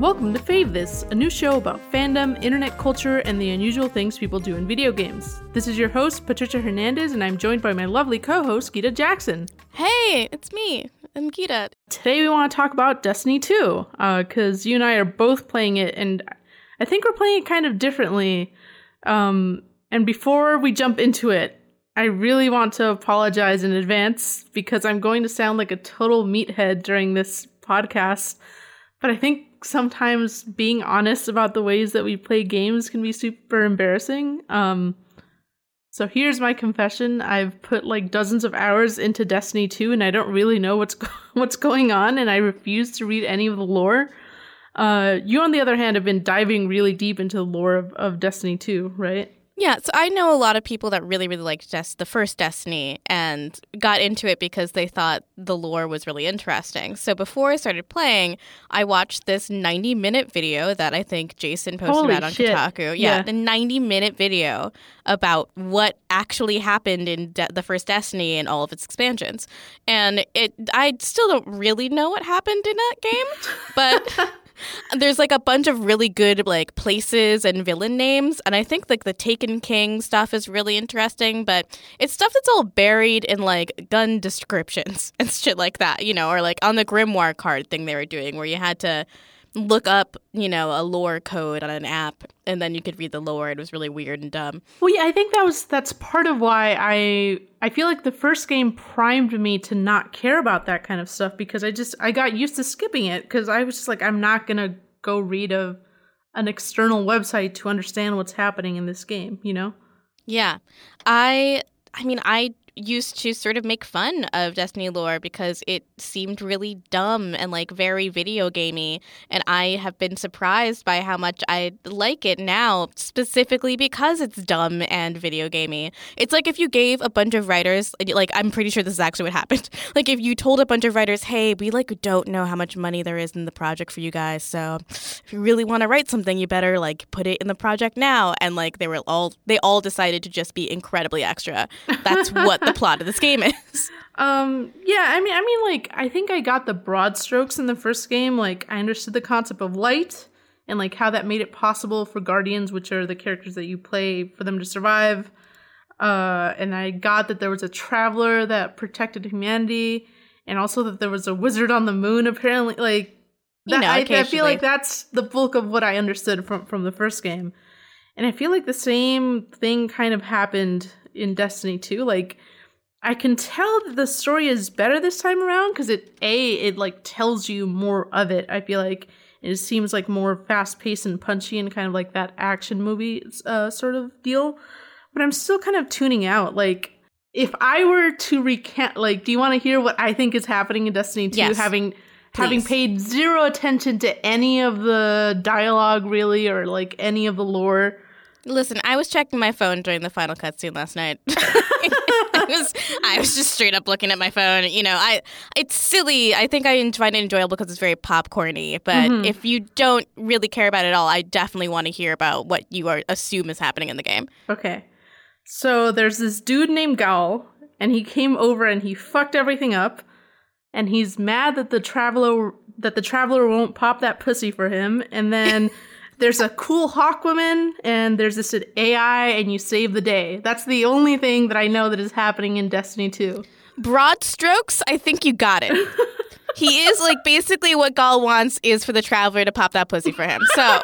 Welcome to Fave This, a new show about fandom, internet culture, and the unusual things people do in video games. This is your host, Patricia Hernandez, and I'm joined by my lovely co host, Gita Jackson. Hey, it's me. I'm Gita. Today we want to talk about Destiny 2, because uh, you and I are both playing it, and I think we're playing it kind of differently. Um, and before we jump into it, I really want to apologize in advance because I'm going to sound like a total meathead during this podcast. But I think sometimes being honest about the ways that we play games can be super embarrassing. Um, so here's my confession: I've put like dozens of hours into Destiny 2, and I don't really know what's go- what's going on, and I refuse to read any of the lore. Uh, you, on the other hand, have been diving really deep into the lore of, of Destiny 2, right? Yeah, so I know a lot of people that really, really liked Des- the first Destiny and got into it because they thought the lore was really interesting. So before I started playing, I watched this 90 minute video that I think Jason posted Holy out on shit. Kotaku. Yeah, Yeah. the 90 minute video about what actually happened in De- the first Destiny and all of its expansions. And it, I still don't really know what happened in that game, but. There's like a bunch of really good like places and villain names, and I think like the Taken King stuff is really interesting, but it's stuff that's all buried in like gun descriptions and shit like that, you know, or like on the Grimoire card thing they were doing where you had to look up, you know, a lore code on an app and then you could read the lore. It was really weird and dumb. Well, yeah, I think that was that's part of why I I feel like the first game primed me to not care about that kind of stuff because I just I got used to skipping it because I was just like I'm not gonna go read a an external website to understand what's happening in this game, you know? Yeah. I I mean, I used to sort of make fun of Destiny lore because it seemed really dumb and like very video gamey and I have been surprised by how much I like it now specifically because it's dumb and video gamey. It's like if you gave a bunch of writers like I'm pretty sure this is actually what happened. Like if you told a bunch of writers, "Hey, we like don't know how much money there is in the project for you guys. So if you really want to write something, you better like put it in the project now." And like they were all they all decided to just be incredibly extra. That's what the plot of this game is. Um, yeah, I mean, I mean, like, I think I got the broad strokes in the first game. Like, I understood the concept of light and like how that made it possible for guardians, which are the characters that you play, for them to survive. Uh, and I got that there was a traveler that protected humanity, and also that there was a wizard on the moon. Apparently, like You that, know, I, I feel like that's the bulk of what I understood from from the first game. And I feel like the same thing kind of happened in Destiny 2. Like I can tell that the story is better this time around because it a it like tells you more of it. I feel like it seems like more fast paced and punchy and kind of like that action movie uh, sort of deal. But I'm still kind of tuning out. Like if I were to recant, like, do you want to hear what I think is happening in Destiny 2? Yes. Having having paid zero attention to any of the dialogue really or like any of the lore. Listen, I was checking my phone during the final cutscene last night. I was I was just straight up looking at my phone. You know, I it's silly. I think I find it enjoyable because it's very popcorny. But Mhm. if you don't really care about it at all, I definitely want to hear about what you are assume is happening in the game. Okay. So there's this dude named Ghaul, and he came over and he fucked everything up. And he's mad that the traveler that the traveler won't pop that pussy for him. And then there's a cool hawk woman, and there's this AI, and you save the day. That's the only thing that I know that is happening in Destiny 2. Broad strokes, I think you got it. he is like basically what Ghaul wants is for the traveler to pop that pussy for him. So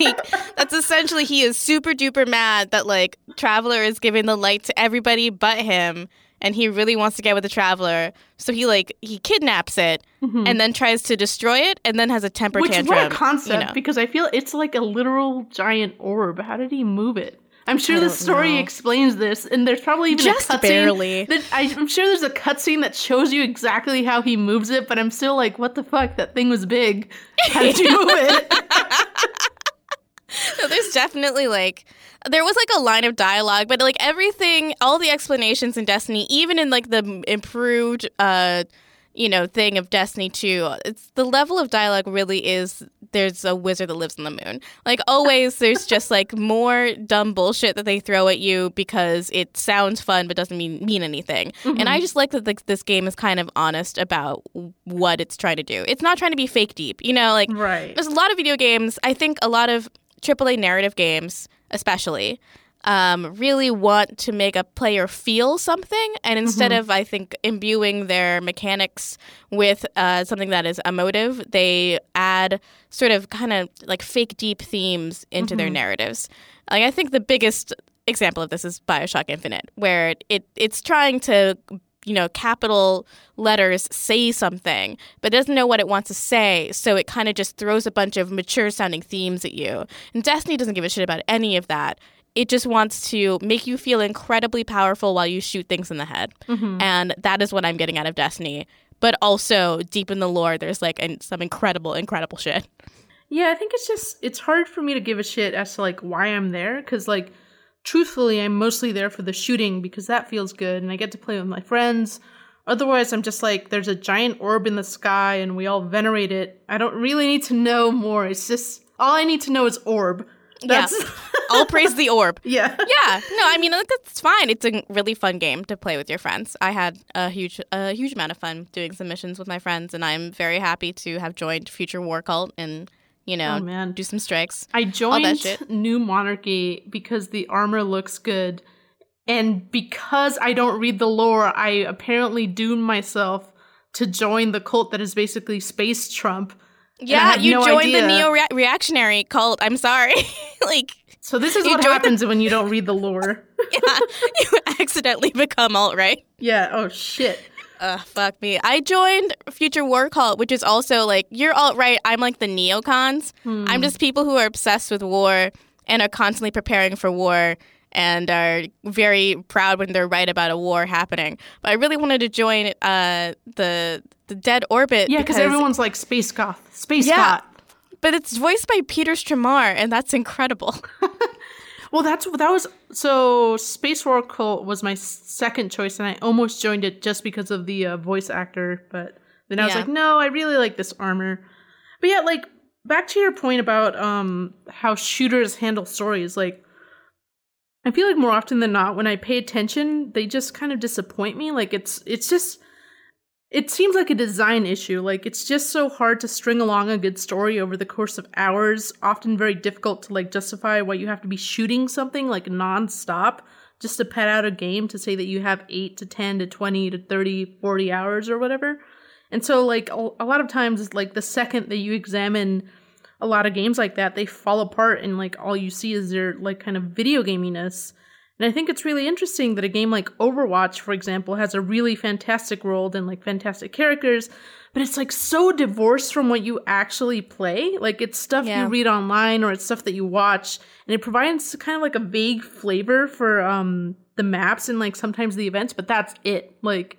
like that's essentially he is super duper mad that like traveler is giving the light to everybody but him and he really wants to get with the traveler. So he like he kidnaps it mm-hmm. and then tries to destroy it and then has a temper Which tantrum. what a concept you know. because I feel it's like a literal giant orb. How did he move it? I'm sure the story know. explains this, and there's probably even Just a cutscene. barely. That I, I'm sure there's a cutscene that shows you exactly how he moves it, but I'm still like, what the fuck? That thing was big. How did you move it? no, there's definitely like there was like a line of dialogue, but like everything, all the explanations in Destiny, even in like the improved uh you know thing of Destiny 2, it's the level of dialogue really is there's a wizard that lives on the moon. Like always there's just like more dumb bullshit that they throw at you because it sounds fun but doesn't mean mean anything. Mm-hmm. And I just like that like, this game is kind of honest about what it's trying to do. It's not trying to be fake deep. You know, like Right. there's a lot of video games. I think a lot of AAA narrative games, especially, um, really want to make a player feel something, and instead of I think imbuing their mechanics with uh, something that is emotive, they add sort of kind of like fake deep themes into their narratives. Like I think the biggest example of this is Bioshock Infinite, where it it's trying to you know, capital letters say something, but doesn't know what it wants to say. So it kind of just throws a bunch of mature sounding themes at you. And Destiny doesn't give a shit about any of that. It just wants to make you feel incredibly powerful while you shoot things in the head. Mm-hmm. And that is what I'm getting out of Destiny. But also, deep in the lore, there's like an, some incredible, incredible shit. Yeah, I think it's just it's hard for me to give a shit as to like why I'm there because like truthfully I'm mostly there for the shooting because that feels good and I get to play with my friends. Otherwise, I'm just like there's a giant orb in the sky and we all venerate it. I don't really need to know more. It's just all I need to know is orb. That's All praise the orb. yeah. yeah, no, I mean like, that's fine. It's a really fun game to play with your friends. I had a huge, a huge amount of fun doing some missions with my friends, and I'm very happy to have joined Future War Cult and you know Oh, man. do some strikes. I joined. New Monarchy because the armor looks good. And because I don't read the lore, I apparently doomed myself to join the cult that is basically Space Trump. Yeah, you no joined the idea. neo reactionary cult. I'm sorry, like So this is what happens when you don't read the lore. yeah, you accidentally become alt right. yeah, oh shit. Ugh, fuck me. I joined Future War Cult, which is also like you're alt right. I'm like the neocons. I'm just people who are obsessed with war and are constantly preparing for war and are very proud when they're right about a war happening. But I really wanted to join uh, the the Dead Orbit. Yeah, because everyone's like space goth. Space Yeah. goth. But it's voiced by Peter Stormare, and that's incredible. Well, that's that was so. Space War Cult was my second choice, and I almost joined it just because of the uh, voice actor. But then I was Yeah. like, no, I really like this armor. But yeah, like back to your point about um how shooters handle stories. Like, I feel like more often than not, when I pay attention, they just kind of disappoint me. Like it's it's just it seems like a design issue. Like it's just so hard to string along a good story over the course of hours, often very difficult to like justify why you have to be shooting something like nonstop just to pad out a game to say that you have 8 to 10 to 20 to 30, 40 hours or whatever. And so like a, a lot of times like the second that you examine a lot of games like that, they fall apart and like all you see is their like kind of video gaminess. And I think it's really interesting that a game like Overwatch, for example, has a really fantastic world and like fantastic characters, but it's like so divorced from what you actually play. Like it's stuff Yeah. you read online or it's stuff that you watch, and it provides kind of like a vague flavor for um the maps and like sometimes the events, but that's it. Like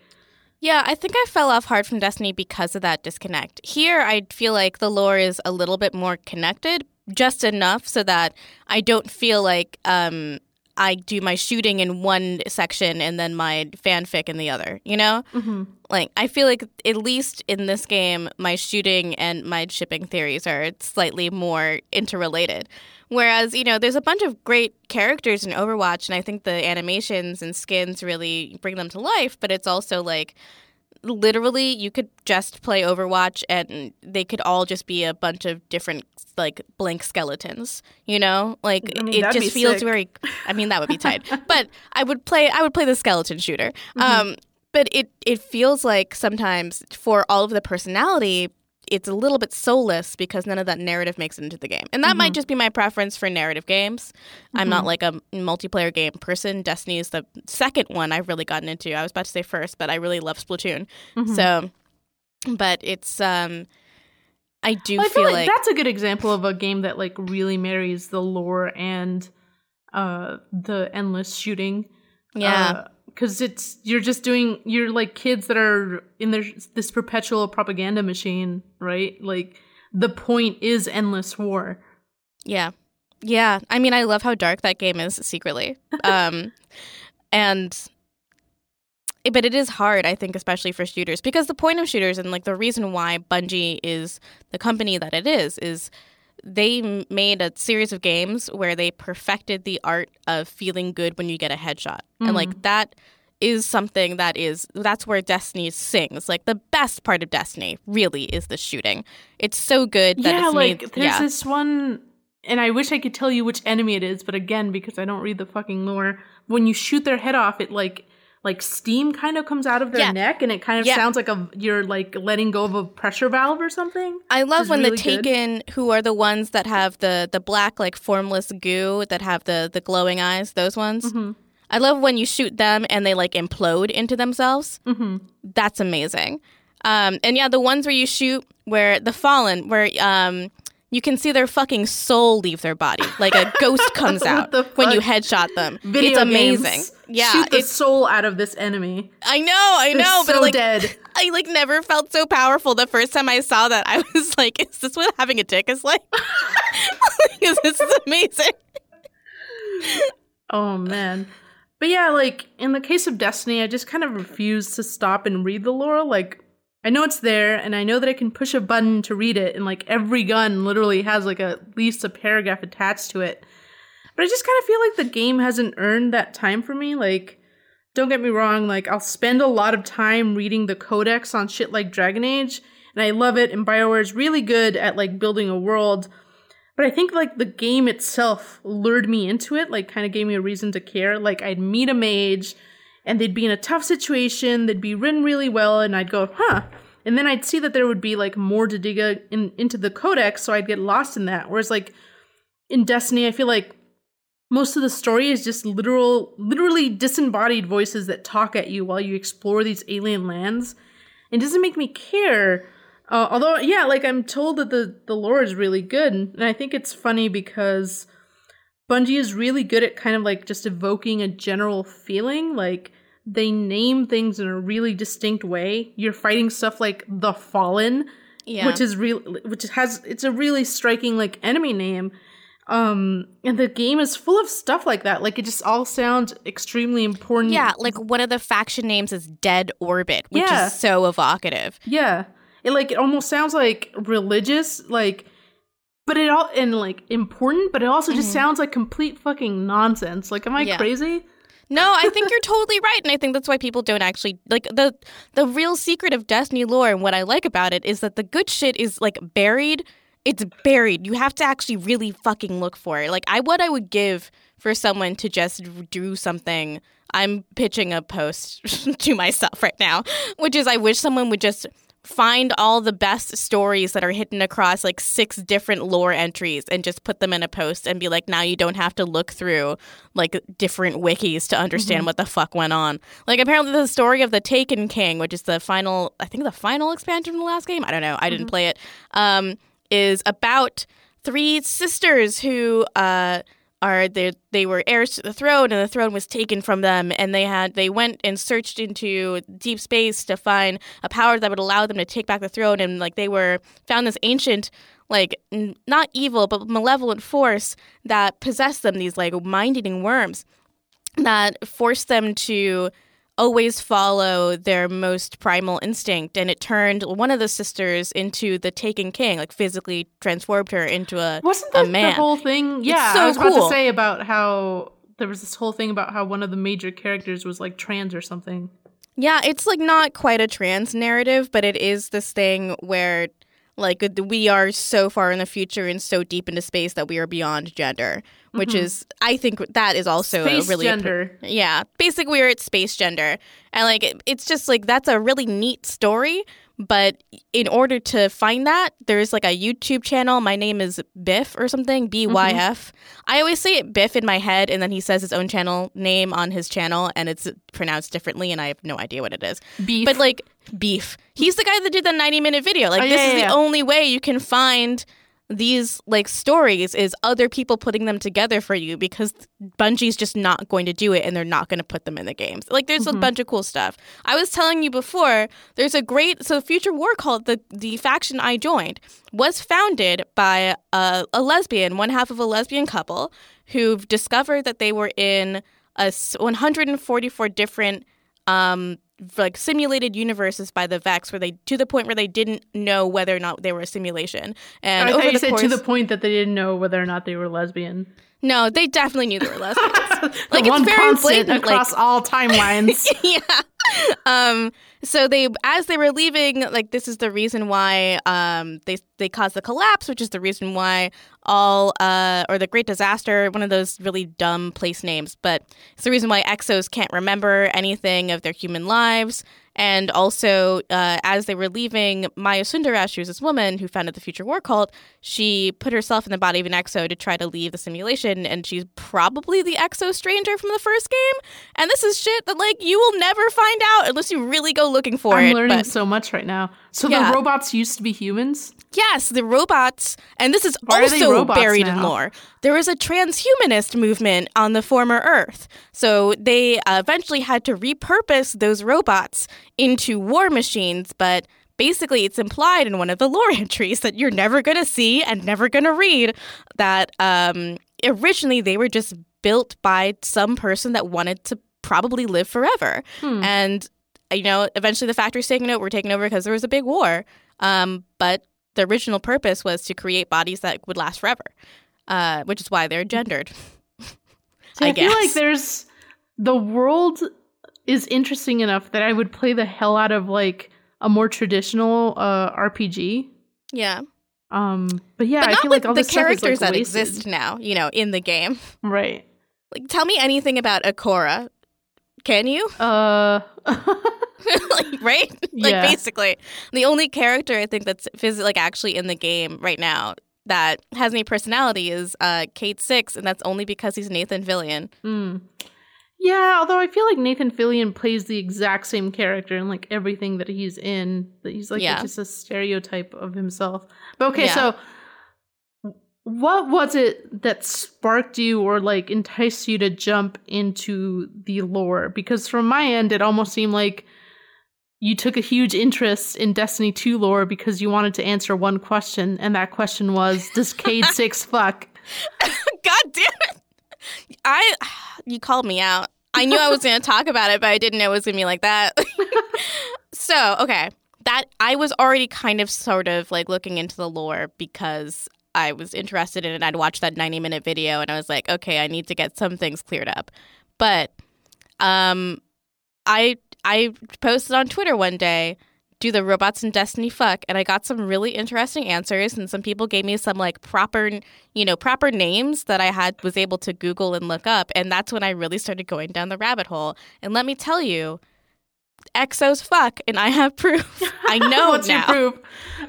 Yeah, I think I fell off hard from Destiny because of that disconnect. Here, I feel like the lore is a little bit more connected, just enough so that I don't feel like um, I do my shooting in one section and then my fanfic in the other, you know? mhm. Like, I feel like at least in this game, my shooting and my shipping theories are slightly more interrelated. Whereas, you know, there's a bunch of great characters in Overwatch, and I think the animations and skins really bring them to life, but it's also like literally you could just play Overwatch and they could all just be a bunch of different like blank skeletons, you know? Like I mean, it just feels sick. very I mean that would be tight. but I would play I would play the skeleton shooter. Um but it it feels like sometimes for all of the personality it's a little bit soulless because none of that narrative makes it into the game. And that might just be my preference for narrative games. I'm not like a multiplayer game person. Destiny is the second one I've really gotten into. I was about to say first, but I really love Splatoon. Mm-hmm. So, but it's um, I do Well, I feel, like, that's a good example of a game that like really marries the lore and uh the endless shooting. yeah, because it's you're just doing you're like kids that are in their this perpetual propaganda machine, right? Like the point is endless war. yeah, Yeah, I mean, I love how dark that game is secretly. Um, and but it is hard, I think, especially for shooters, because the point of shooters and like the reason why Bungie is the company that it is is they made a series of games where they perfected the art of feeling good when you get a headshot, mm. and like that is something that is that's where Destiny sings. Like the best part of Destiny really is the shooting. It's so good that yeah, it's like made, there's yeah. this one and I wish I could tell you which enemy it is, but again, because I don't read the fucking lore, when you shoot their head off, it like like steam kind of comes out of their Yeah. neck, and it kind of Yeah. sounds like a you're like letting go of a pressure valve or something. I love when really the good. Taken, who are the ones that have the the black like formless goo that have the the glowing eyes, those ones. Mm-hmm. I love when you shoot them and they like implode into themselves. Mm-hmm. That's amazing. Um, and yeah, the ones where you shoot where the fallen, where um, you can see their fucking soul leave their body, like a ghost comes out when you headshot them. Video it's amazing. games. Yeah, shoot the it's. soul out of this enemy. I know, I They're know, so but like, dead. I like never felt so powerful. The first time I saw that, I was like, "Is this what having a dick is like?" Because this is amazing. Oh man. But yeah, like in the case of Destiny, I just kind of refuse to stop and read the lore. Like I know it's there and I know that I can push a button to read it and like every gun literally has like a, at least a paragraph attached to it. But I just kind of feel like the game hasn't earned that time for me. Like don't get me wrong, like I'll spend a lot of time reading the codex on shit like Dragon Age and I love it and BioWare is really good at like building a world. But I think like the game itself lured me into it, like kind of gave me a reason to care. Like I'd meet a mage and they'd be in a tough situation, they'd be written really well, and I'd go, huh. And then I'd see that there would be like more to dig in, into the codex, so I'd get lost in that. Whereas like in Destiny, I feel like most of the story is just literal, literally disembodied voices that talk at you while you explore these alien lands. It doesn't make me care. Uh, although, yeah, like I'm told that the the lore is really good, and I think it's funny because Bungie is really good at kind of like just evoking a general feeling. Like they name things in a really distinct way. You're fighting stuff like the Fallen, Yeah, which is real, which has it's a really striking like enemy name. Um, and the game is full of stuff like that. Like it just all sounds extremely important. yeah. Like one of the faction names is Dead Orbit, which Yeah. is so evocative. Yeah. It like it almost sounds like religious, like but it all and like important, but it also just sounds like complete fucking nonsense. Like am I Mm-hmm. Yeah. crazy? No, I think you're totally right, and I think that's why people don't actually like the the real secret of Destiny lore. And what I like about it is that the good shit is like buried. It's buried. You have to actually really fucking look for it. Like I, what I would give for someone to just do something. I'm pitching a post to myself right now, which is I wish someone would just find all the best stories that are hidden across like six different lore entries and just put them in a post and be like now you don't have to look through like different wikis to understand what the fuck went on. Like apparently the story of the taken king which is the final i think the final expansion from the last game? I don't know. I didn't play it. Um is about three sisters who uh are they they were heirs to the throne and the throne was taken from them. And they had they went and searched into deep space to find a power that would allow them to take back the throne. And like they were found this ancient like n- not evil but malevolent force that possessed them these like mind-eating worms that forced them to always follow their most primal instinct and it turned one of the sisters into the taken king like physically transformed her into a Wasn't a that man the whole thing? Yeah, so I was about to say about how there was this whole thing about how one of the major characters was like trans or something. Yeah, it's like not quite a trans narrative, but it is this thing where like we are so far in the future and so deep into space that we are beyond gender, which mm-hmm. is I think that is also Space a really gender. yeah, basically we're at space gender. And like it, it's just like that's a really neat story, but in order to find that, there's like a YouTube channel. My name is Biff or something, B Y F. Mm-hmm. I always say it Biff in my head and then he says his own channel name on his channel and it's pronounced differently and I have no idea what it is. Beef. But like beef. He's the guy that did the 90 minute video. Like Oh, this yeah, is yeah, the yeah. only way you can find these like stories is other people putting them together for you because Bungie's just not going to do it and they're not going to put them in the games. Like there's Mhm. a bunch of cool stuff. I was telling you before, there's a great so Future War Cult the the faction I joined, was founded by a, a lesbian, one half of a lesbian couple who've discovered that they were in a 144 different um like simulated universes by the Vex where they to the point where they didn't know whether or not they were a simulation. And I thought you said course, to the point that they didn't know whether or not they were lesbian. No, they definitely knew they were lesbians. Like, it's very blatant, across like- all timelines. yeah. Um. So they, as they were leaving, like this is the reason why um they they caused the collapse, which is the reason why all uh or the Great Disaster, one of those really dumb place names, but it's the reason why Exos can't remember anything of their human lives. And also, uh, as they were leaving, Maya Sundaresh, who's this woman who founded the Future War Cult, she put herself in the body of an Exo to try to leave the simulation, and she's probably the Exo stranger from the first game. And this is shit that like you will never find out unless you really go looking for I'm it. learning But so much right now. So Yeah. the robots used to be humans. Yes, the robots, and this is Why also buried in lore. There was a transhumanist movement on the former Earth, so they uh, eventually had to repurpose those robots into war machines, but. Basically, it's implied in one of the lore entries that you're never going to see and never going to read that um, originally they were just built by some person that wanted to probably live forever. Hmm. And you know, eventually the factory's taken over, were taken over because there was a big war. Um, but the original purpose was to create bodies that would last forever, uh, which is why they're gendered. See, I I, feel like there's the world is interesting enough that I would play the hell out of like a more traditional uh, RPG. Yeah, Um, but yeah, but I feel like all the stuff is, characters like, that wasted. exist now. You know, in the game. Right. Like, tell me anything about Ikora. Can you? Uh. like, right? like, Yeah. basically, the only character I think that's phys- like actually in the game right now that has any personality is uh, Cade Six, and that's only because he's Nathan Fillion. mm. Yeah, although I feel like Nathan Fillion plays the exact same character in like everything that he's in. That he's like Yeah. just a stereotype of himself. But okay, Yeah. so what was it that sparked you or like enticed you to jump into the lore? Because from my end, it almost seemed like you took a huge interest in Destiny 2 lore because you wanted to answer one question, and that question was, does Cade 6 fuck? God damn it! I you called me out. I knew I was going to talk about it, but I didn't know it was going to be like that. so okay, that I was already kind of sort of like looking into the lore because I was interested in it. I'd watched that ninety minute video and I was like, okay, I need to get some things cleared up. But um, I I posted on Twitter one day do the robots in Destiny fuck? And I got some really interesting answers, and some people gave me some like proper, you know, proper names that I had was able to Google and look up, and that's when I really started going down the rabbit hole. And let me tell you, Exos fuck, and I have proof. I know What's now. your proof?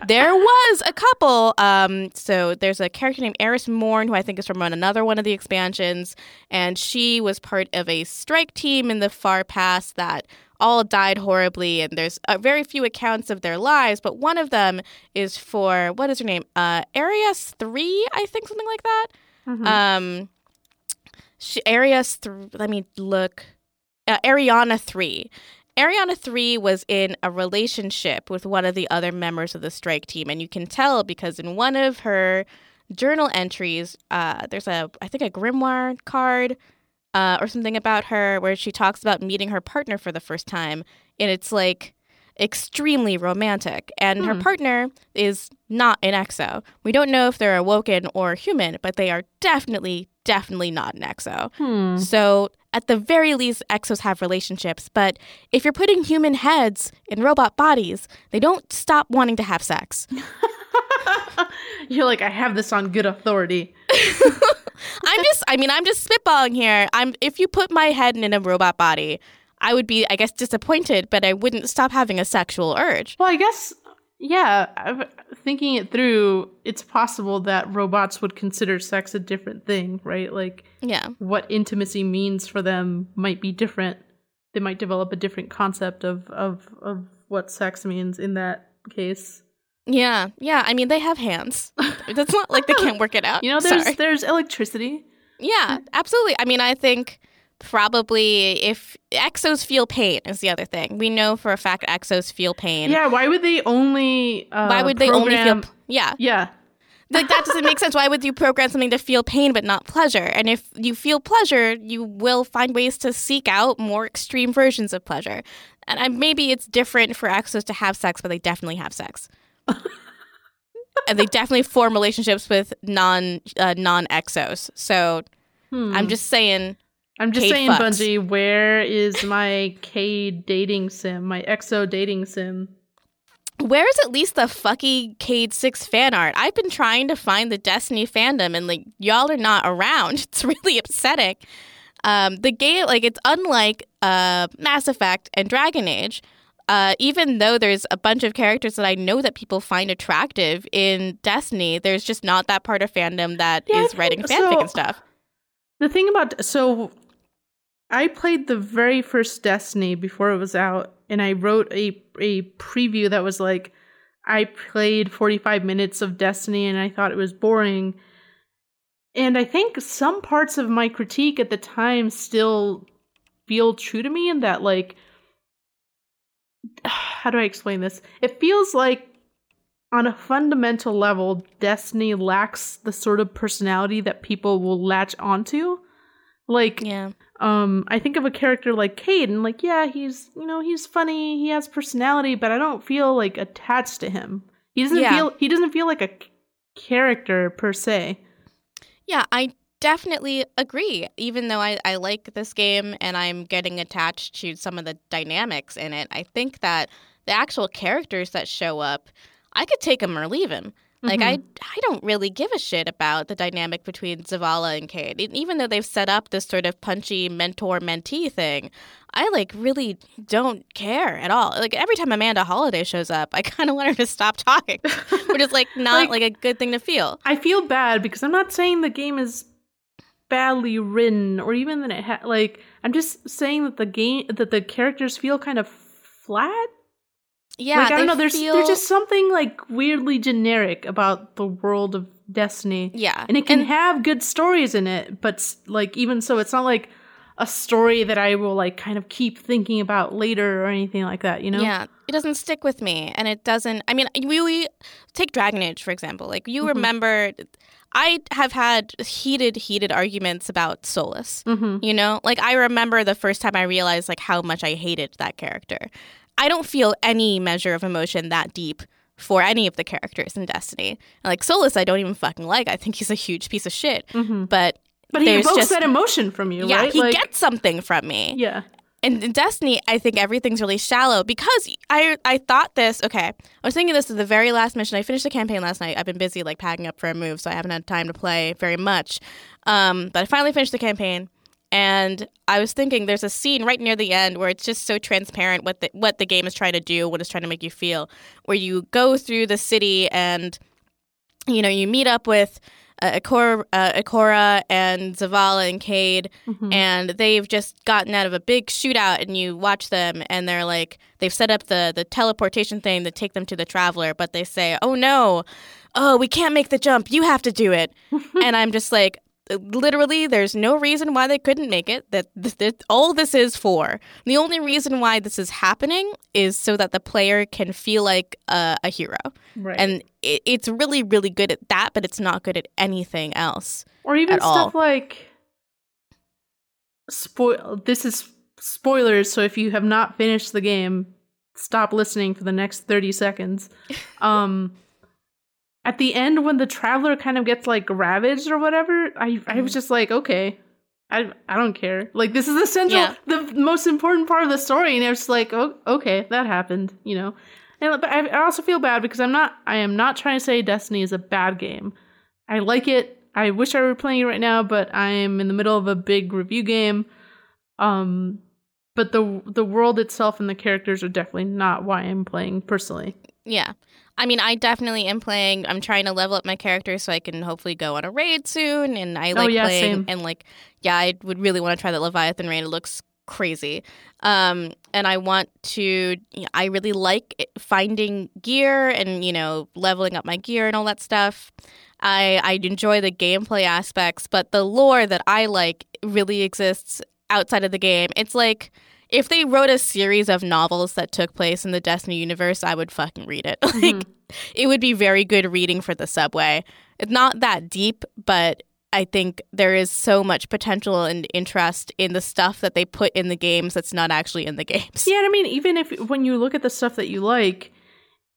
There was a couple. Um, so there's a character named Eris Morn, who I think is from another one of the expansions, and she was part of a strike team in the far past that all died horribly. And there's uh, very few accounts of their lives, but one of them is for what is her name? Uh, Arias Three, I think, something like that. Mhm. Um, she, Arias, th- let me look. Uh, Eriana 3. Eriana 3 was in a relationship with one of the other members of the strike team. And you can tell because in one of her journal entries, uh, there's a, I think, a grimoire card uh, or something about her where she talks about meeting her partner for the first time. And it's like extremely romantic. And her Hmm. partner is not an exo. We don't know if they're awoken or human, but they are definitely, definitely not an exo. Hmm. So, at the very least, exos have relationships. But if you're putting human heads in robot bodies, they don't stop wanting to have sex. You're like, I have this on good authority. I'm just, I mean, I'm just spitballing here. I'm, if you put my head in a robot body, I would be, I guess, disappointed, but I wouldn't stop having a sexual urge. Well, I guess, yeah, I've- thinking it through, it's possible that robots would consider sex a different thing, right? Like, Yeah. what intimacy means for them might be different. They might develop a different concept of, of, of what sex means in that case. Yeah, yeah. I mean, they have hands. That's not like they can't work it out. You know, there's Sorry. there's electricity. Yeah, absolutely. I mean, I think probably if exos feel pain is the other thing. We know for a fact exos feel pain. Yeah, why would they only? Uh, Why would they only feel? Yeah, Yeah, like that doesn't make sense. Why would you program something to feel pain but not pleasure? And if you feel pleasure, you will find ways to seek out more extreme versions of pleasure. And I, maybe it's different for exos to have sex, but they definitely have sex. and they definitely form relationships with non uh, non exos. So Hmm. I'm just saying, I'm just Cade saying, fucks. Bungie, where is my Cade dating sim, my EXO dating sim? where's at least the fucky Cade Six fan art? I've been trying to find the Destiny fandom, and like y'all are not around. It's really upsetting. Um, the game, like, it's unlike uh, Mass Effect and Dragon Age. Uh, even though there's a bunch of characters that I know that people find attractive in Destiny, there's just not that part of fandom that is Yeah, I think- writing fanfic so- and stuff. The thing about so I played the very first Destiny before it was out, and I wrote a a preview that was like I played 45 minutes of Destiny and I thought it was boring. And I think some parts of my critique at the time still feel true to me in that like how do I explain this? It feels like on a fundamental level, Destiny lacks the sort of personality that people will latch onto. Like, Yeah. Um, I think of a character like Cade, and like, yeah, he's you know he's funny, he has personality, but I don't feel like attached to him. He doesn't Yeah. feel he doesn't feel like a character per se. Yeah, I definitely agree. Even though I, I like this game and I'm getting attached to some of the dynamics in it, I think that the actual characters that show up, I could take them or leave them. Like mm-hmm. I, I don't really give a shit about the dynamic between Zavala and Cade. Even though they've set up this sort of punchy mentor-mentee thing, I like really don't care at all. Like every time Amanda Holliday shows up, I kind of want her to stop talking, which is like not Like- like a good thing to feel. I feel bad because I'm not saying the game is badly written or even that it ha- like I'm just saying that the game that the characters feel kind of flat. Yeah, like I don't know. There's feel... there's just something like weirdly generic about the world of Destiny, yeah, and it can have good stories in it, but like even so, it's not like a story that I will like kind of keep thinking about later or anything like that. You know? Yeah, it doesn't stick with me, and it doesn't. I mean, we, we take Dragon Age for example. Like you Mhm. remember, I have had heated, heated arguments about Solas. Mm-hmm. You know, like I remember the first time I realized like how much I hated that character. I don't feel any measure of emotion that deep for any of the characters in Destiny. Like Solas, I don't even fucking like. I think he's a huge piece of shit. Mm-hmm. But But he evokes just that emotion from you, yeah, right? he like, gets something from me. yeah. And in Destiny, I think everything's really shallow because I I thought this. Okay, I was thinking this is the very last mission. I finished the campaign last night. I've been busy like packing up for a move, so I haven't had time to play very much. Um, but I finally finished the campaign, and I was thinking there's a scene right near the end where it's just so transparent what the what the game is trying to do, what it's trying to make you feel. Where you go through the city and you know you meet up with uh, Ikora, uh, Ikora and Zavala and Cade Mhm. and they've just gotten out of a big shootout and you watch them and they're like they've set up the the teleportation thing to take them to the traveler but they say oh no oh we can't make the jump you have to do it and i'm just like literally there's no reason why they couldn't make it that, that, that all this is for the only reason why this is happening is so that the player can feel like a, a hero right. and it, it's really really good at that but it's not good at anything else or even at all. stuff like spoil this is spoilers so if you have not finished the game stop listening for the next 30 seconds um at the end when the traveler kind of gets like ravaged or whatever i i was Mhm. just like okay I, I don't care. Like this is the central, Yeah. the most important part of the story, and I was like, oh, okay, that happened, you know. And but I, I also feel bad because I'm not, I am not trying to say Destiny is a bad game. I like it. I wish I were playing it right now, but I am in the middle of a big review game. Um, but the the world itself and the characters are definitely not why I'm playing personally. Yeah. I mean, I definitely am playing. I'm trying to level up my character so I can hopefully go on a raid soon. And I like Oh, yeah, playing. same. And like, yeah, I would really want to try that Leviathan raid. It looks crazy. Um, and I want to, you know, I really like finding gear and, you know, leveling up my gear and all that stuff. I, I enjoy the gameplay aspects, but the lore that I like really exists outside of the game. It's like if they wrote a series of novels that took place in the Destiny universe, I would fucking read it. like mm-hmm. it would be very good reading for the subway. It's not that deep, but I think there is so much potential and interest in the stuff that they put in the games that's not actually in the games. Yeah, I mean, even if when you look at the stuff that you like,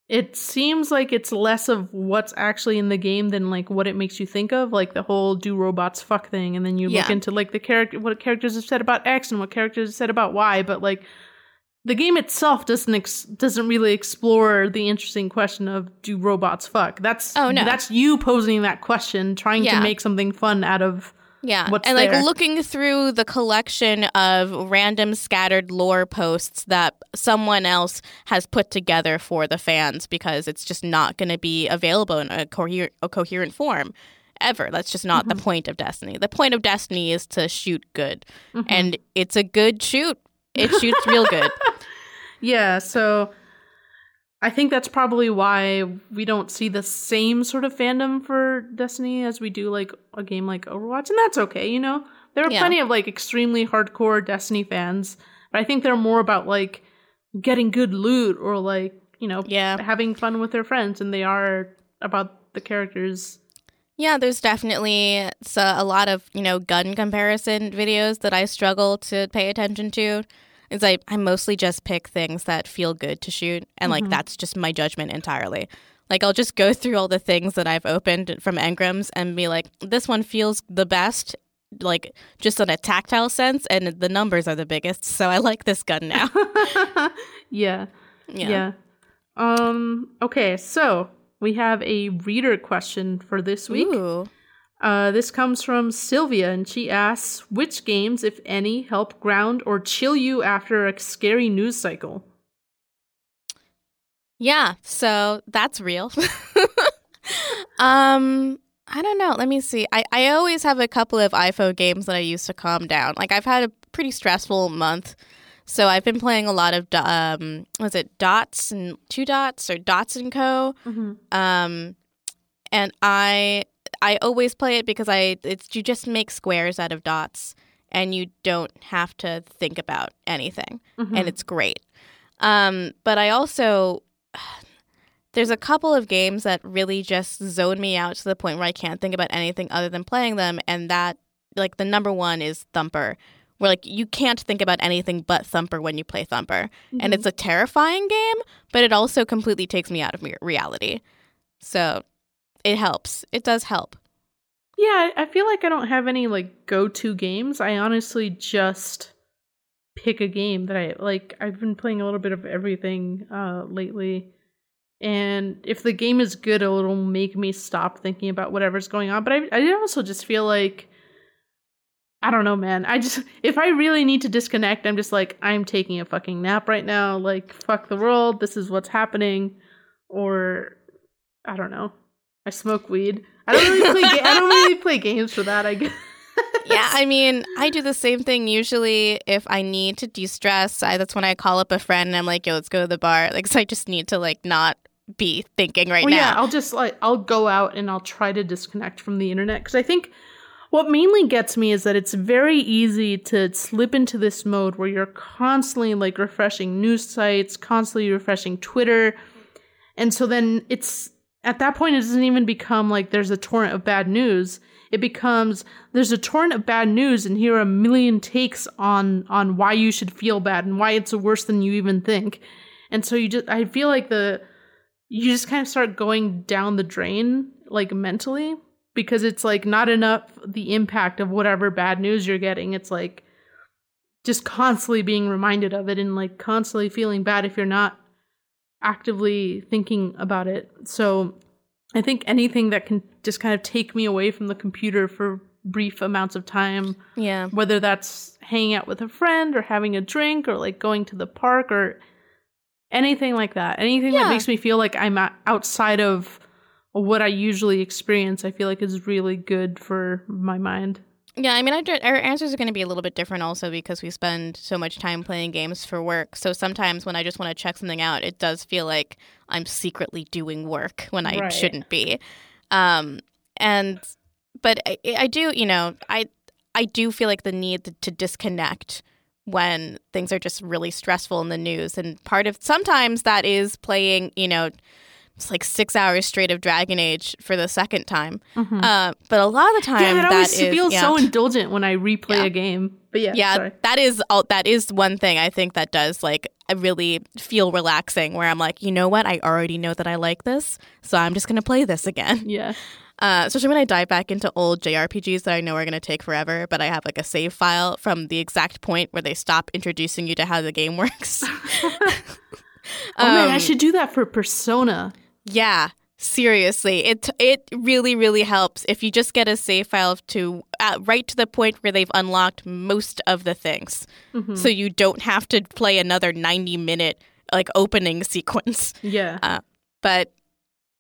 it seems like it's less of what's actually in the game than like what it makes you think of, like the whole "do robots fuck" thing, and then you yeah. look into like the character, what characters have said about X and what characters have said about Y, but like the game itself doesn't ex- doesn't really explore the interesting question of do robots fuck. That's oh no, that's you posing that question, trying yeah. to make something fun out of yeah, what's and there. like looking through the collection of random scattered lore posts that someone else has put together for the fans because it's just not going to be available in a, coher- a coherent form ever. That's just not mm-hmm. the point of Destiny. The point of Destiny is to shoot good, mm-hmm. and it's a good shoot it shoots real good. yeah, so I think that's probably why we don't see the same sort of fandom for Destiny as we do like a game like Overwatch, and that's okay, you know? There are yeah. plenty of like extremely hardcore Destiny fans, but I think they're more about like getting good loot or like, you know, yeah. having fun with their friends and they are about the characters yeah, there's definitely a lot of, you know, gun comparison videos that I struggle to pay attention to is I, I mostly just pick things that feel good to shoot and like mm-hmm. that's just my judgment entirely like i'll just go through all the things that i've opened from engrams and be like this one feels the best like just on a tactile sense and the numbers are the biggest so i like this gun now yeah. yeah yeah um okay so we have a reader question for this week Ooh. Uh, this comes from Sylvia, and she asks, "Which games, if any, help ground or chill you after a scary news cycle?" Yeah, so that's real. um, I don't know. Let me see. I I always have a couple of iPhone games that I use to calm down. Like I've had a pretty stressful month, so I've been playing a lot of um, was it Dots and Two Dots or Dots and Co. Mm-hmm. Um, and I I always play it because I it's you just make squares out of dots and you don't have to think about anything mm-hmm. and it's great. Um, but I also there's a couple of games that really just zone me out to the point where I can't think about anything other than playing them and that like the number one is Thumper where like you can't think about anything but Thumper when you play Thumper. Mm-hmm. And it's a terrifying game, but it also completely takes me out of reality. So it helps. It does help. Yeah, I feel like I don't have any like go-to games. I honestly just pick a game that I like. I've been playing a little bit of everything uh lately. And if the game is good, it'll make me stop thinking about whatever's going on. But I I also just feel like I don't know, man. I just if I really need to disconnect, I'm just like I'm taking a fucking nap right now. Like fuck the world. This is what's happening. Or I don't know. I smoke weed. I don't really play. Ga- I don't really play games for that. I guess. yeah, I mean, I do the same thing usually. If I need to de-stress, I, that's when I call up a friend and I'm like, "Yo, let's go to the bar." Like, so I just need to like not be thinking right well, now. Yeah, I'll just like I'll go out and I'll try to disconnect from the internet because I think what mainly gets me is that it's very easy to slip into this mode where you're constantly like refreshing news sites, constantly refreshing Twitter, and so then it's at that point, it doesn't even become like there's a torrent of bad news. It becomes there's a torrent of bad news, and here are a million takes on on why you should feel bad and why it's worse than you even think. And so you just, I feel like the you just kind of start going down the drain, like mentally, because it's like not enough the impact of whatever bad news you're getting. It's like just constantly being reminded of it and like constantly feeling bad if you're not actively thinking about it. So I think anything that can just kind of take me away from the computer for brief amounts of time. Yeah. Whether that's hanging out with a friend or having a drink or like going to the park or anything like that. Anything yeah. that makes me feel like I'm outside of what I usually experience, I feel like is really good for my mind. Yeah, I mean, I, our answers are going to be a little bit different also because we spend so much time playing games for work. So sometimes when I just want to check something out, it does feel like I'm secretly doing work when I Right. shouldn't be. Um, and but I, I do, you know, I I do feel like the need to disconnect when things are just really stressful in the news, and part of sometimes that is playing, you know. It's like six hours straight of Dragon Age for the second time, Mhm. uh, but a lot of the time yeah, it that always is feels yeah. so indulgent when I replay Yeah. a game. But yeah, yeah sorry. that is all that is one thing i think that does like really feel relaxing where i'm like you know what i already know that i like this so i'm just gonna play this again yeah. uh, especially when i dive back into old jrpgs that i know are gonna take forever but i have like a save file from the exact point where they stop introducing you to how the game works Oh man, I Um, should do that for Persona. Yeah seriously it it really really helps if you just get a save file to uh, right to the point where they've unlocked most of the things Mhm. so you don't have to play another 90 minute like opening sequence yeah. but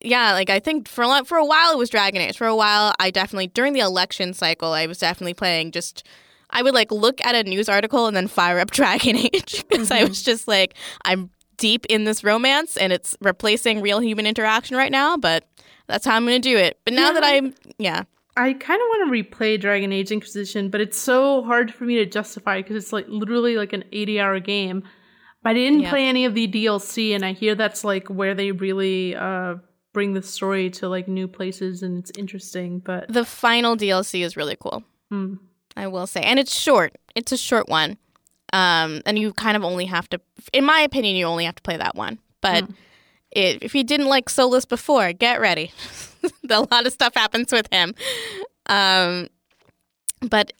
yeah like i think for a lot, for a while it was dragon age for a while i definitely during the election cycle i was definitely playing just i would like look at a news article and then fire up dragon age because i Mhm. was just like i'm deep in this romance and it's replacing real human interaction right now but that's how i'm gonna do it but now Yeah. that i'm yeah I kind of want to replay Dragon Age Inquisition, but it's so hard for me to justify because it's like literally like an 80 hour game. But I didn't Yeah. play any of the DLC, and I hear that's like where they really uh, bring the story to like new places, and it's interesting. But the final dlc is really cool hmm. I will say, and it's short. It's a short one, um, and you kind of only have to, in my opinion, you only have to play that one. But Mm. it, if you didn't like Solas before, get ready. a lot of stuff happens with him. Um, but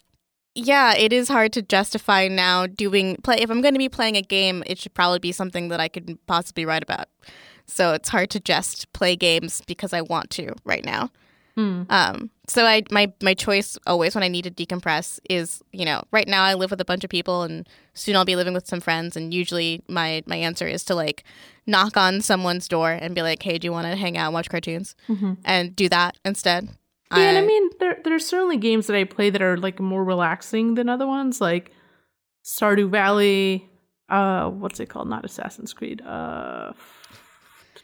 yeah, it is hard to justify now doing play. If I'm going to be playing a game, it should probably be something that I could possibly write about. So it's hard to just play games because I want to right now. Hmm. Um, so I my my choice always when I need to decompress is you know right now I live with a bunch of people and soon I'll be living with some friends and usually my my answer is to like knock on someone's door and be like hey do you want to hang out and watch cartoons Mhm. and do that instead. Yeah, and I mean, there there are certainly games that I play that are like more relaxing than other ones, like Stardew Valley. Uh, what's it called? Not Assassin's Creed. Uh,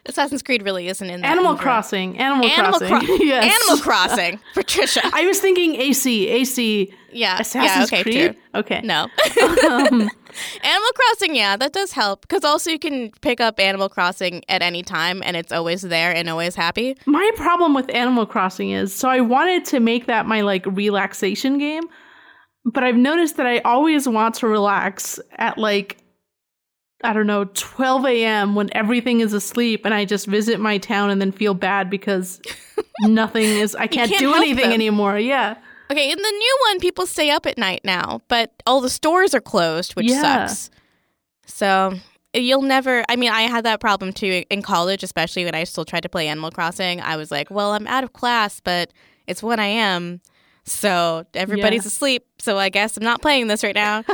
Assassin's Creed really isn't in that Animal. Crossing. Animal, Animal Crossing. Cro- yes. Animal Crossing, Patricia. I was thinking AC. AC. Yeah, Assassin's yeah, okay, Creed. Okay. No, um, Animal Crossing, yeah, that does help because also you can pick up Animal Crossing at any time and it's always there and always happy. my problem with Animal Crossing is so I wanted to make that my like relaxation game, but I've noticed that I always want to relax at like I don't know 12 a.m. when everything is asleep, and I just visit my town and then feel bad because nothing is I can't, can't do anything them. anymore. Yeah. Okay, in the new one, people stay up at night now, but all the stores are closed, which Yeah. sucks. So you'll never. I mean, I had that problem too in college, especially when I still tried to play Animal Crossing. I was like, well, I'm out of class, but it's when I am. So everybody's Yeah. asleep. So I guess I'm not playing this right now.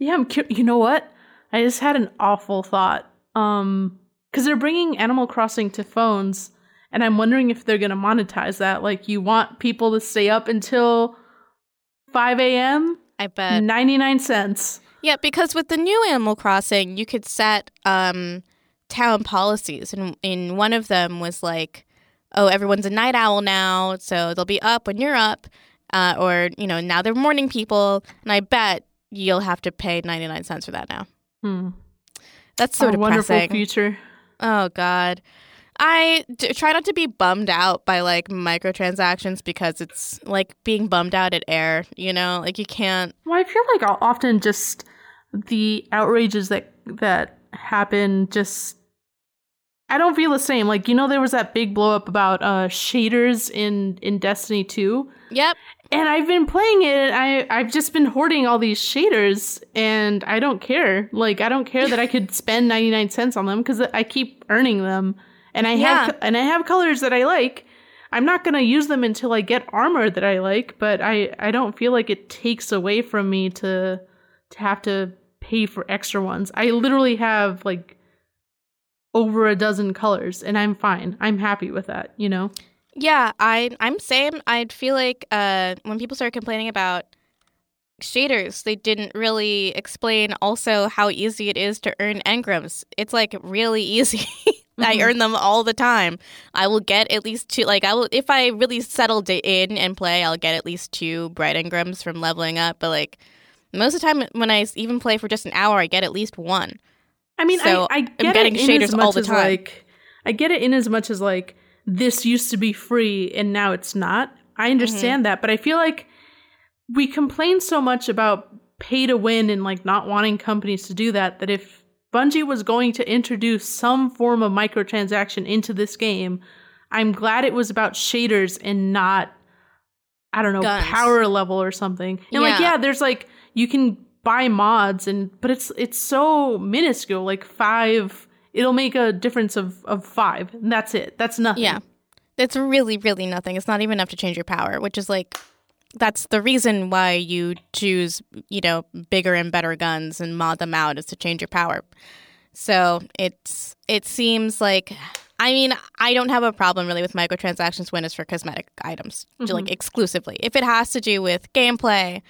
Yeah, I'm cu- you know what? I just had an awful thought. Um cuz they're bringing Animal Crossing to phones and I'm wondering if they're going to monetize that like you want people to stay up until 5 a.m. I bet. 99 cents. Yeah, because with the new Animal Crossing, you could set um, town policies, and in one of them was like, "Oh, everyone's a night owl now, so they'll be up when you're up," uh, or you know, now they're morning people, and I bet you'll have to pay ninety nine cents for that now. Hmm. That's so a wonderful depressing. future. Oh God. I d- try not to be bummed out by like microtransactions because it's like being bummed out at air, you know? Like you can't Well, I feel like I'll often just the outrages that that happen just I don't feel the same. Like you know there was that big blow up about uh shaders in in Destiny 2. Yep. And I've been playing it and I I've just been hoarding all these shaders and I don't care. Like I don't care that I could spend 99 cents on them cuz I keep earning them. And I have and I have colors that I like. I'm not going to use them until I get armor that I like, but I I don't feel like it takes away from me to to have to pay for extra ones. I literally have like over a dozen colors and I'm fine. I'm happy with that, you know. Yeah, I I'm same. I'd feel like uh, when people started complaining about shaders, they didn't really explain also how easy it is to earn engrams. It's like really easy. I Mhm. earn them all the time. I will get at least two. Like I will, if I really settled it in and play, I'll get at least two bright engrams from leveling up. But like most of the time, when I even play for just an hour, I get at least one. I mean, So, I, I get getting it in as shaders much all the as time. like I get it in as much as like this used to be free and now it's not. Mm-hmm. I understand that, but I feel like we complain so much about pay to win and like not wanting companies to do that that if Bungie was going to introduce some form of microtransaction into this game, I'm glad it was about shaders and not I don't know, Guns. power level or something. And like Yeah. yeah, there's like you can buy mods and but it's it's so minuscule, like 5 it'll make a difference of of 5 and that's it. That's nothing. Yeah. It's really, really nothing. It's not even enough to change your power, which is like that's the reason why you choose, you know, bigger and better guns and mod them out is to change your power. So it's it seems like I mean, I don't have a problem really with microtransactions when it's for cosmetic items, Mhm. like exclusively. If it has to do with gameplay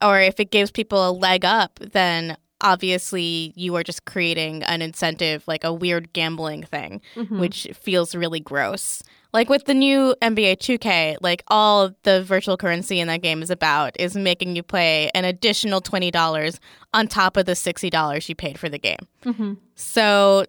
or if it gives people a leg up, then obviously you are just creating an incentive, like a weird gambling thing Mhm. which feels really gross. Like with the new NBA 2K, like all the virtual currency in that game is about is making you pay an additional $20 on top of the $60 you paid for the game. Mhm. So,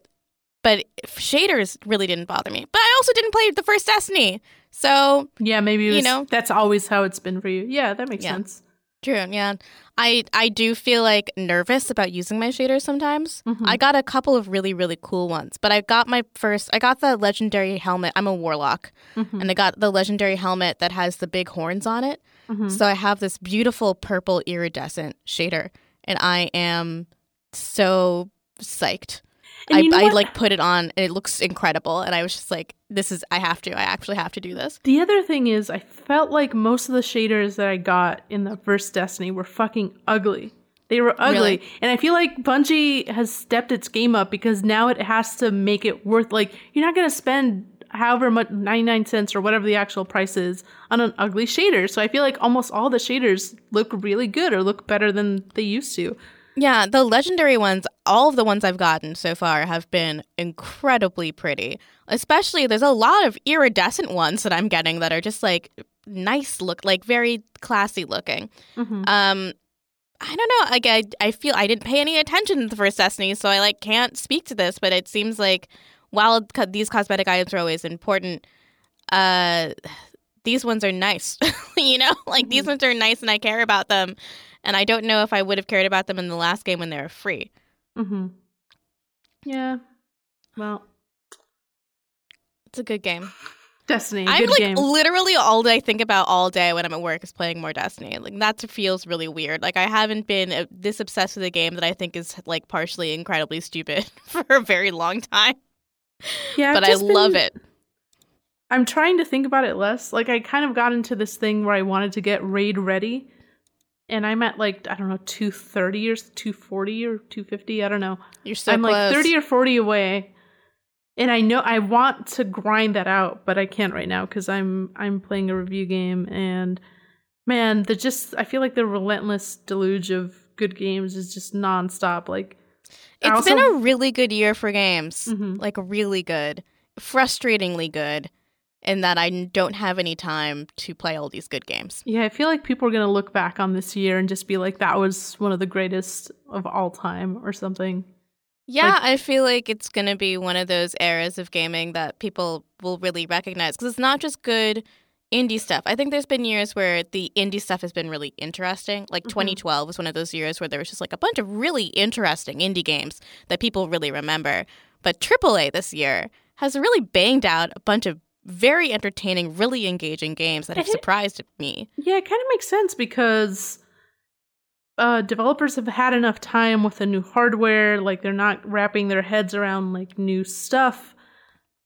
but shaders really didn't bother me. But I also didn't play the first Destiny. So, Yeah, maybe it You know? that's always how it's been for you. Yeah, that makes Yeah. sense. True, yeah. I I do feel like nervous about using my shaders sometimes. Mhm. I got a couple of really really cool ones, but I got my first I got the legendary helmet. I'm a warlock. Mhm. and I got the legendary helmet that has the big horns on it. Mhm. So I have this beautiful purple iridescent shader, and I am so psyched. And I, you know I like put it on, and it looks incredible. And I was just like, "This is I have to. I actually have to do this." The other thing is, I felt like most of the shaders that I got in the first Destiny were fucking ugly. They were ugly. Really? And I feel like Bungie has stepped its game up because now it has to make it worth, like, you're not going to spend however much, 99 cents or whatever the actual price is on an ugly shader. So I feel like almost all the shaders look really good or look better than they used to. Yeah, the legendary ones, all of the ones I've gotten so far have been incredibly pretty. Especially, there's a lot of iridescent ones that I'm getting that are just like nice look, like very classy looking. Mhm. Um, I don't know. Like I, I feel I didn't pay any attention to the first Destiny, so I like can't speak to this. But it seems like while co- these cosmetic items are always important, uh, these ones are nice. you know, like these Mhm. ones are nice, and I care about them. And I don't know if I would have cared about them in the last game when they were free. Mm-hmm. Yeah. Well, It's a good game. Destiny, I'm like game. literally all I think about all day when I'm at work is playing more Destiny. Like that feels really weird. Like I haven't been uh, this obsessed with a game that I think is like partially incredibly stupid for a very long time. yeah, but I just love it. I'm trying to think about it less. Like I kind of got into this thing where I wanted to get raid ready, and I'm at like I don't know two thirty or two forty or two fifty. I don't know. You're so I'm close. like thirty or forty away, and I know I want to grind that out, but I can't right now because I'm I'm playing a review game, and man, the just I feel like the relentless deluge of good games is just nonstop. Like It's also- been a really good year for games. Mhm. Like really good. Frustratingly good. In that I don't have any time to play all these good games. Yeah, I feel like people are going to look back on this year and just be like, that was one of the greatest of all time or something. Yeah, Like- I feel like it's going to be one of those eras of gaming that people will really recognize because it's not just good indie stuff. I think there's been years where the indie stuff has been really interesting. Like Mhm. 2012 was one of those years where there was just like a bunch of really interesting indie games that people really remember. But AAA this year has really banged out a bunch of very entertaining, really engaging games that have surprised me. Yeah, it kind of makes sense because uh, developers have had enough time with the new hardware. Like, they're not wrapping their heads around like new stuff.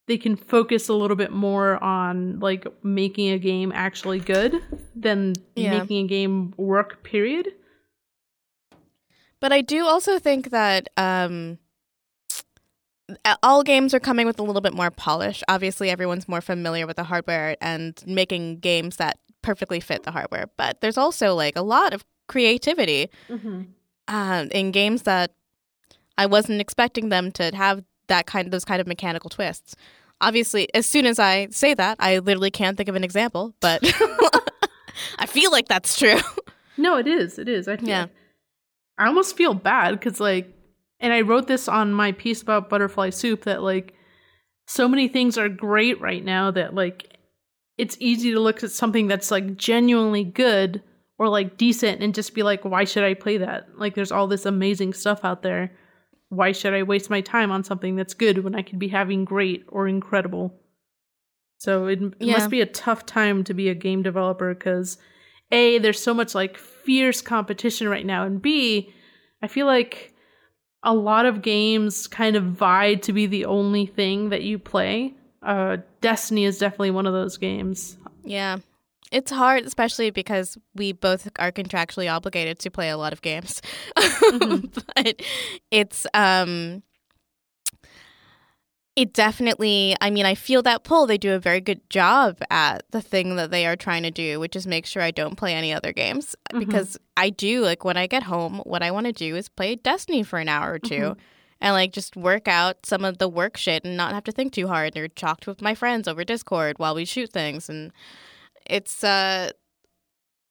They can focus a little bit more on like making a game actually good than Yeah. making a game work, period. But I do also think that um, all games are coming with a little bit more polish. Obviously, everyone's more familiar with the hardware and making games that perfectly fit the hardware. But there's also like a lot of creativity mm-hmm. uh, in games that I wasn't expecting them to have that kind those kind of mechanical twists. Obviously, as soon as I say that, I literally can't think of an example, but I feel like that's true. No, it is. It is. I feel, yeah. I almost feel bad because like, and I wrote this on my piece about butterfly soup that like, so many things are great right now that like, it's easy to look at something that's like genuinely good or like decent and just be like, why should I play that? Like, there's all this amazing stuff out there. Why should I waste my time on something that's good when I could be having great or incredible? So it, it yeah. must be a tough time to be a game developer because a there's so much like fierce competition right now and b i feel like a lot of games kind of vie to be the only thing that you play. Uh destiny is definitely one of those games. Yeah. It's hard especially because we both are contractually obligated to play a lot of games. Mm-hmm. but it's um it definitely, I mean, I feel that pull. They do a very good job at the thing that they are trying to do, which is make sure I don't play any other games. Mm-hmm. Because I do, like, when I get home, what I want to do is play Destiny for an hour or 2 mm-hmm. and, like, just work out some of the work shit and not have to think too hard or talk with my friends over Discord while we shoot things. And it's, uh,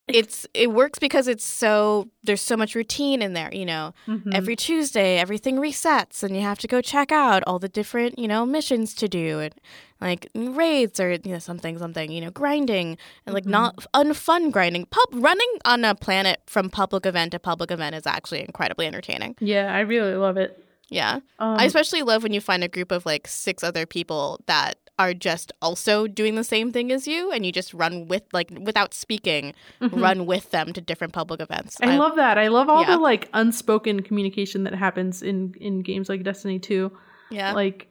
it's it works because it's so there's so much routine in there you know mm-hmm. every tuesday everything resets and you have to go check out all the different you know missions to do and like raids or you know something something you know grinding and like mm-hmm. not unfun grinding pub running on a planet from public event to public event is actually incredibly entertaining yeah i really love it yeah. Um, i especially love when you find a group of like six other people that are just also doing the same thing as you and you just run with like without speaking mm-hmm. run with them to different public events. I, I love that. I love all yeah. the like unspoken communication that happens in in games like destiny 2 yeah. Like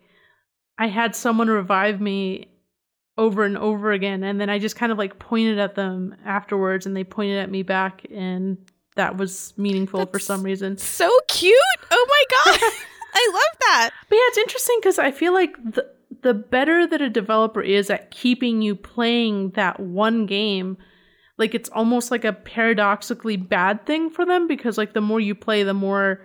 i had someone revive me over and over again and then i just kind of like pointed at them afterwards and they pointed at me back and that was meaningful That's for some reason. so cute! Oh my god! I love that. But yeah it's interesting because i feel like the the better that a developer is at keeping you playing that one game, like it's almost like a paradoxically bad thing for them because like the more you play, the more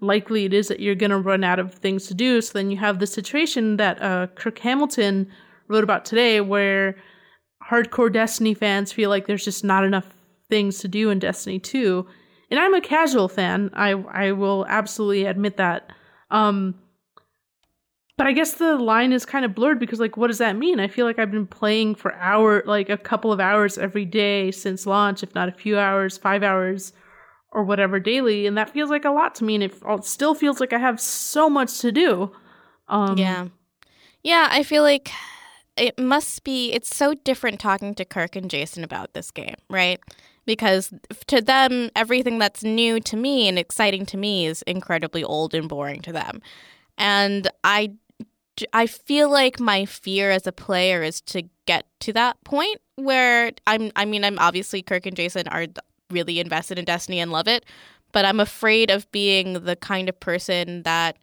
likely it is that you're going to run out of things to do. So then you have the situation that uh, Kirk Hamilton wrote about today where hardcore Destiny fans feel like there's just not enough things to do in Destiny 2. And I'm a casual fan. I I will absolutely admit that. Um but I guess the line is kind of blurred because like what does that mean? I feel like I've been playing for hour like a couple of hours every day since launch, if not a few hours, 5 hours or whatever daily, and that feels like a lot to me and it still feels like I have so much to do. Um Yeah. Yeah, I feel like it must be it's so different talking to Kirk and Jason about this game, right? Because to them everything that's new to me and exciting to me is incredibly old and boring to them. And I I feel like my fear as a player is to get to that point where I'm I mean I'm obviously Kirk and Jason are really invested in Destiny and love it, but I'm afraid of being the kind of person that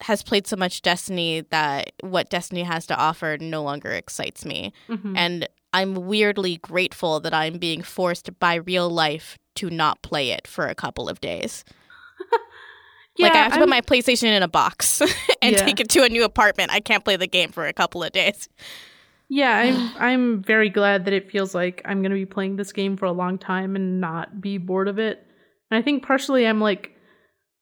has played so much Destiny that what Destiny has to offer no longer excites me. Mm-hmm. And I'm weirdly grateful that I'm being forced by real life to not play it for a couple of days. Yeah, like I have to I'm, put my PlayStation in a box and yeah. take it to a new apartment. I can't play the game for a couple of days. Yeah, I'm I'm very glad that it feels like I'm going to be playing this game for a long time and not be bored of it. And I think partially I'm like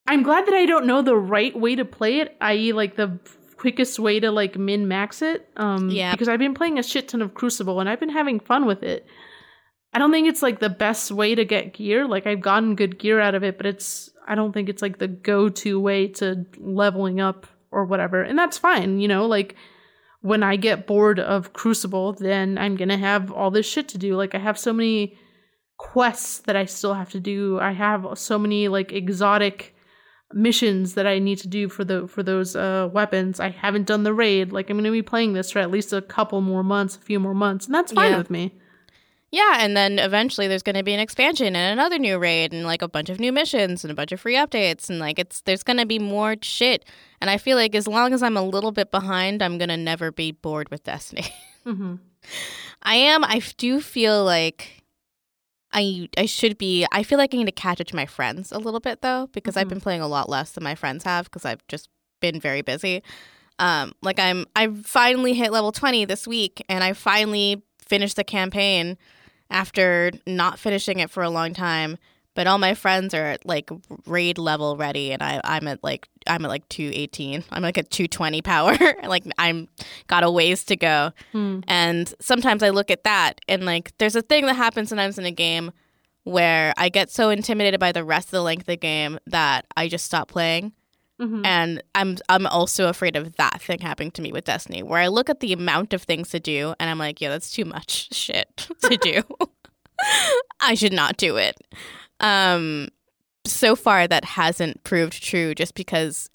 I'm glad that I don't know the right way to play it, i.e. like the quickest way to like min max it. Um yeah. because I've been playing a shit ton of Crucible and I've been having fun with it. I don't think it's like the best way to get gear. Like I've gotten good gear out of it, but it's I don't think it's like the go-to way to leveling up or whatever. And that's fine, you know, like when I get bored of Crucible, then I'm going to have all this shit to do. Like I have so many quests that I still have to do. I have so many like exotic missions that I need to do for the for those uh weapons. I haven't done the raid. Like I'm going to be playing this for at least a couple more months, a few more months, and that's fine yeah. with me. Yeah, and then eventually there's going to be an expansion and another new raid and like a bunch of new missions and a bunch of free updates and like it's there's going to be more shit. And I feel like as long as I'm a little bit behind, I'm going to never be bored with Destiny. Mm-hmm. I am. I do feel like I I should be. I feel like I need to catch up to my friends a little bit though because I've Mhm. been playing a lot less than my friends have because I've just been very busy. Um, like I'm. I finally hit level twenty this week, and I finally finished the campaign after not finishing it for a long time. But all my friends are at like raid level ready, and I I'm at like I'm at like two eighteen. I'm like at two twenty power. like I'm got a ways to go. Hmm. And sometimes I look at that and like there's a thing that happens sometimes in a game where I get so intimidated by the rest of the length of the game that I just stop playing. Mhm. And I'm I'm also afraid of that thing happening to me with Destiny, where I look at the amount of things to do and I'm like, yeah, that's too much shit to do. I should not do it. Um so far that hasn't proved true just because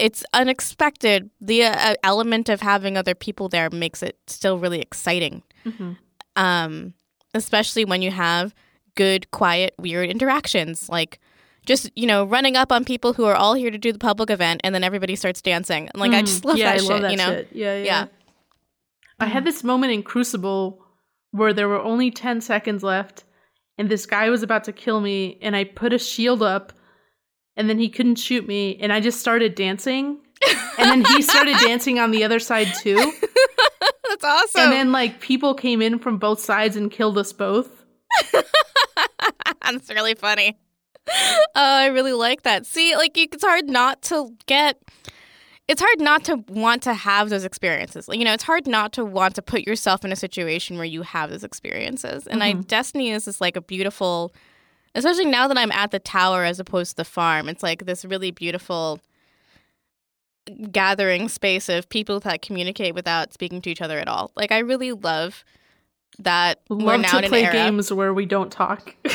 it's unexpected. The uh, element of having other people there makes it still really exciting. Mhm. Um, especially when you have good, quiet, weird interactions, like just you know running up on people who are all here to do the public event, and then everybody starts dancing. And, like I Mm. just love yeah, that I shit. love that you know, shit. Yeah, yeah. Yeah. I had this moment in Crucible where there were only 10 seconds left and this guy was about to kill me and I put a shield up and then he couldn't shoot me and I just started dancing and then he started dancing on the other side too. that's awesome. And then like people came in from both sides and killed us both. That's really funny. Oh, I really like that. See, like it's hard not to get. It's hard not to want to have those experiences. Like, you know, it's hard not to want to put yourself in a situation where you have those experiences. And I, Mhm. Destiny is just like a beautiful, especially now that I'm at the tower as opposed to the farm. It's like this really beautiful gathering space of people that communicate without speaking to each other at all. Like, I really love that we're Love now to play era. games where we don't talk.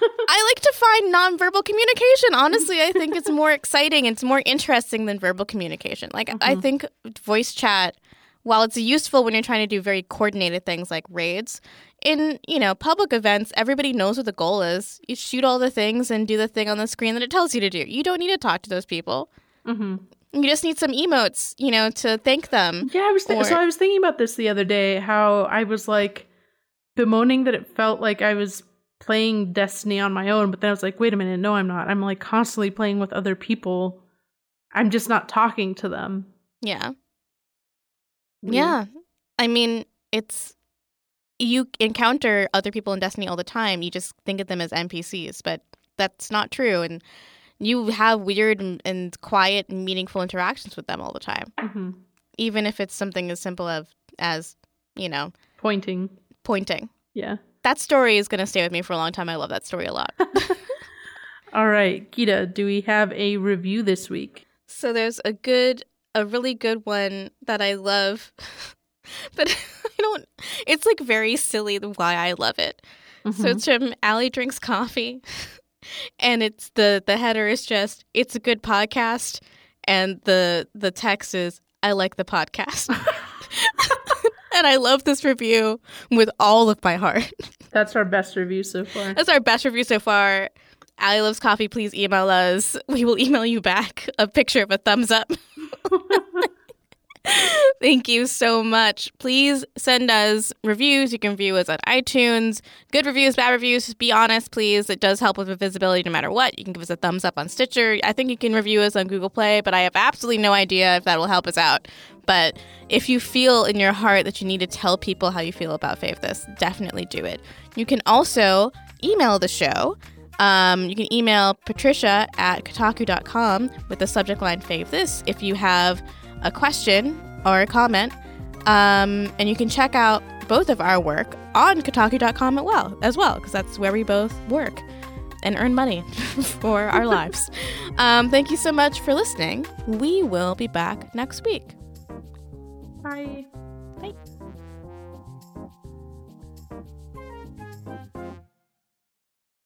I like to find nonverbal communication. Honestly, I think it's more exciting. It's more interesting than verbal communication. Like I Mhm. think voice chat, while it's useful when you're trying to do very coordinated things like raids, in you know public events, everybody knows what the goal is. You shoot all the things and do the thing on the screen that it tells you to do. You don't need to talk to those people. hmm You just need some emotes, you know, to thank them. Yeah, I was th- Or- so I was thinking about this the other day. How I was like bemoaning that it felt like I was playing Destiny on my own, but then I was like, wait a minute, no, I'm not. I'm like constantly playing with other people. I'm just not talking to them. Yeah. Weird. Yeah. I mean, it's you encounter other people in Destiny all the time. You just think of them as NPCs, but that's not true. And you have weird and, and quiet and meaningful interactions with them all the time, Mhm. even if it's something as simple as, as you know, Pointing. pointing. Yeah. That story is going to stay with me for a long time. I love that story a lot. All right, Gita, do we have a review this week? So there's a good, a really good one that I love, but I don't. It's like very silly why I love it. So Mhm. it's from Allie drinks coffee, and it's the the header is just it's a good podcast, and the the text is I like the podcast, and I love this review with all of my heart. That's our best review so far. That's our best review so far. Allie loves coffee. Please email us. We will email you back a picture of a thumbs up. Thank you so much. Please send us reviews. You can review us on iTunes. Good reviews, bad reviews. Just be honest, please. It does help with the visibility no matter what. You can give us a thumbs up on Stitcher. I think you can review us on Google Play, but I have absolutely no idea if that will help us out. But if you feel in your heart that you need to tell people how you feel about Fave This, definitely do it. You can also email the show. Um, you can email patricia at kotaku.com with the subject line Fave This if you have a question or a comment. Um, and you can check out both of our work on kotaku.com as well, as well, because that's where we both work and earn money for our lives. Um, thank you so much for listening. We will be back next week. Bye.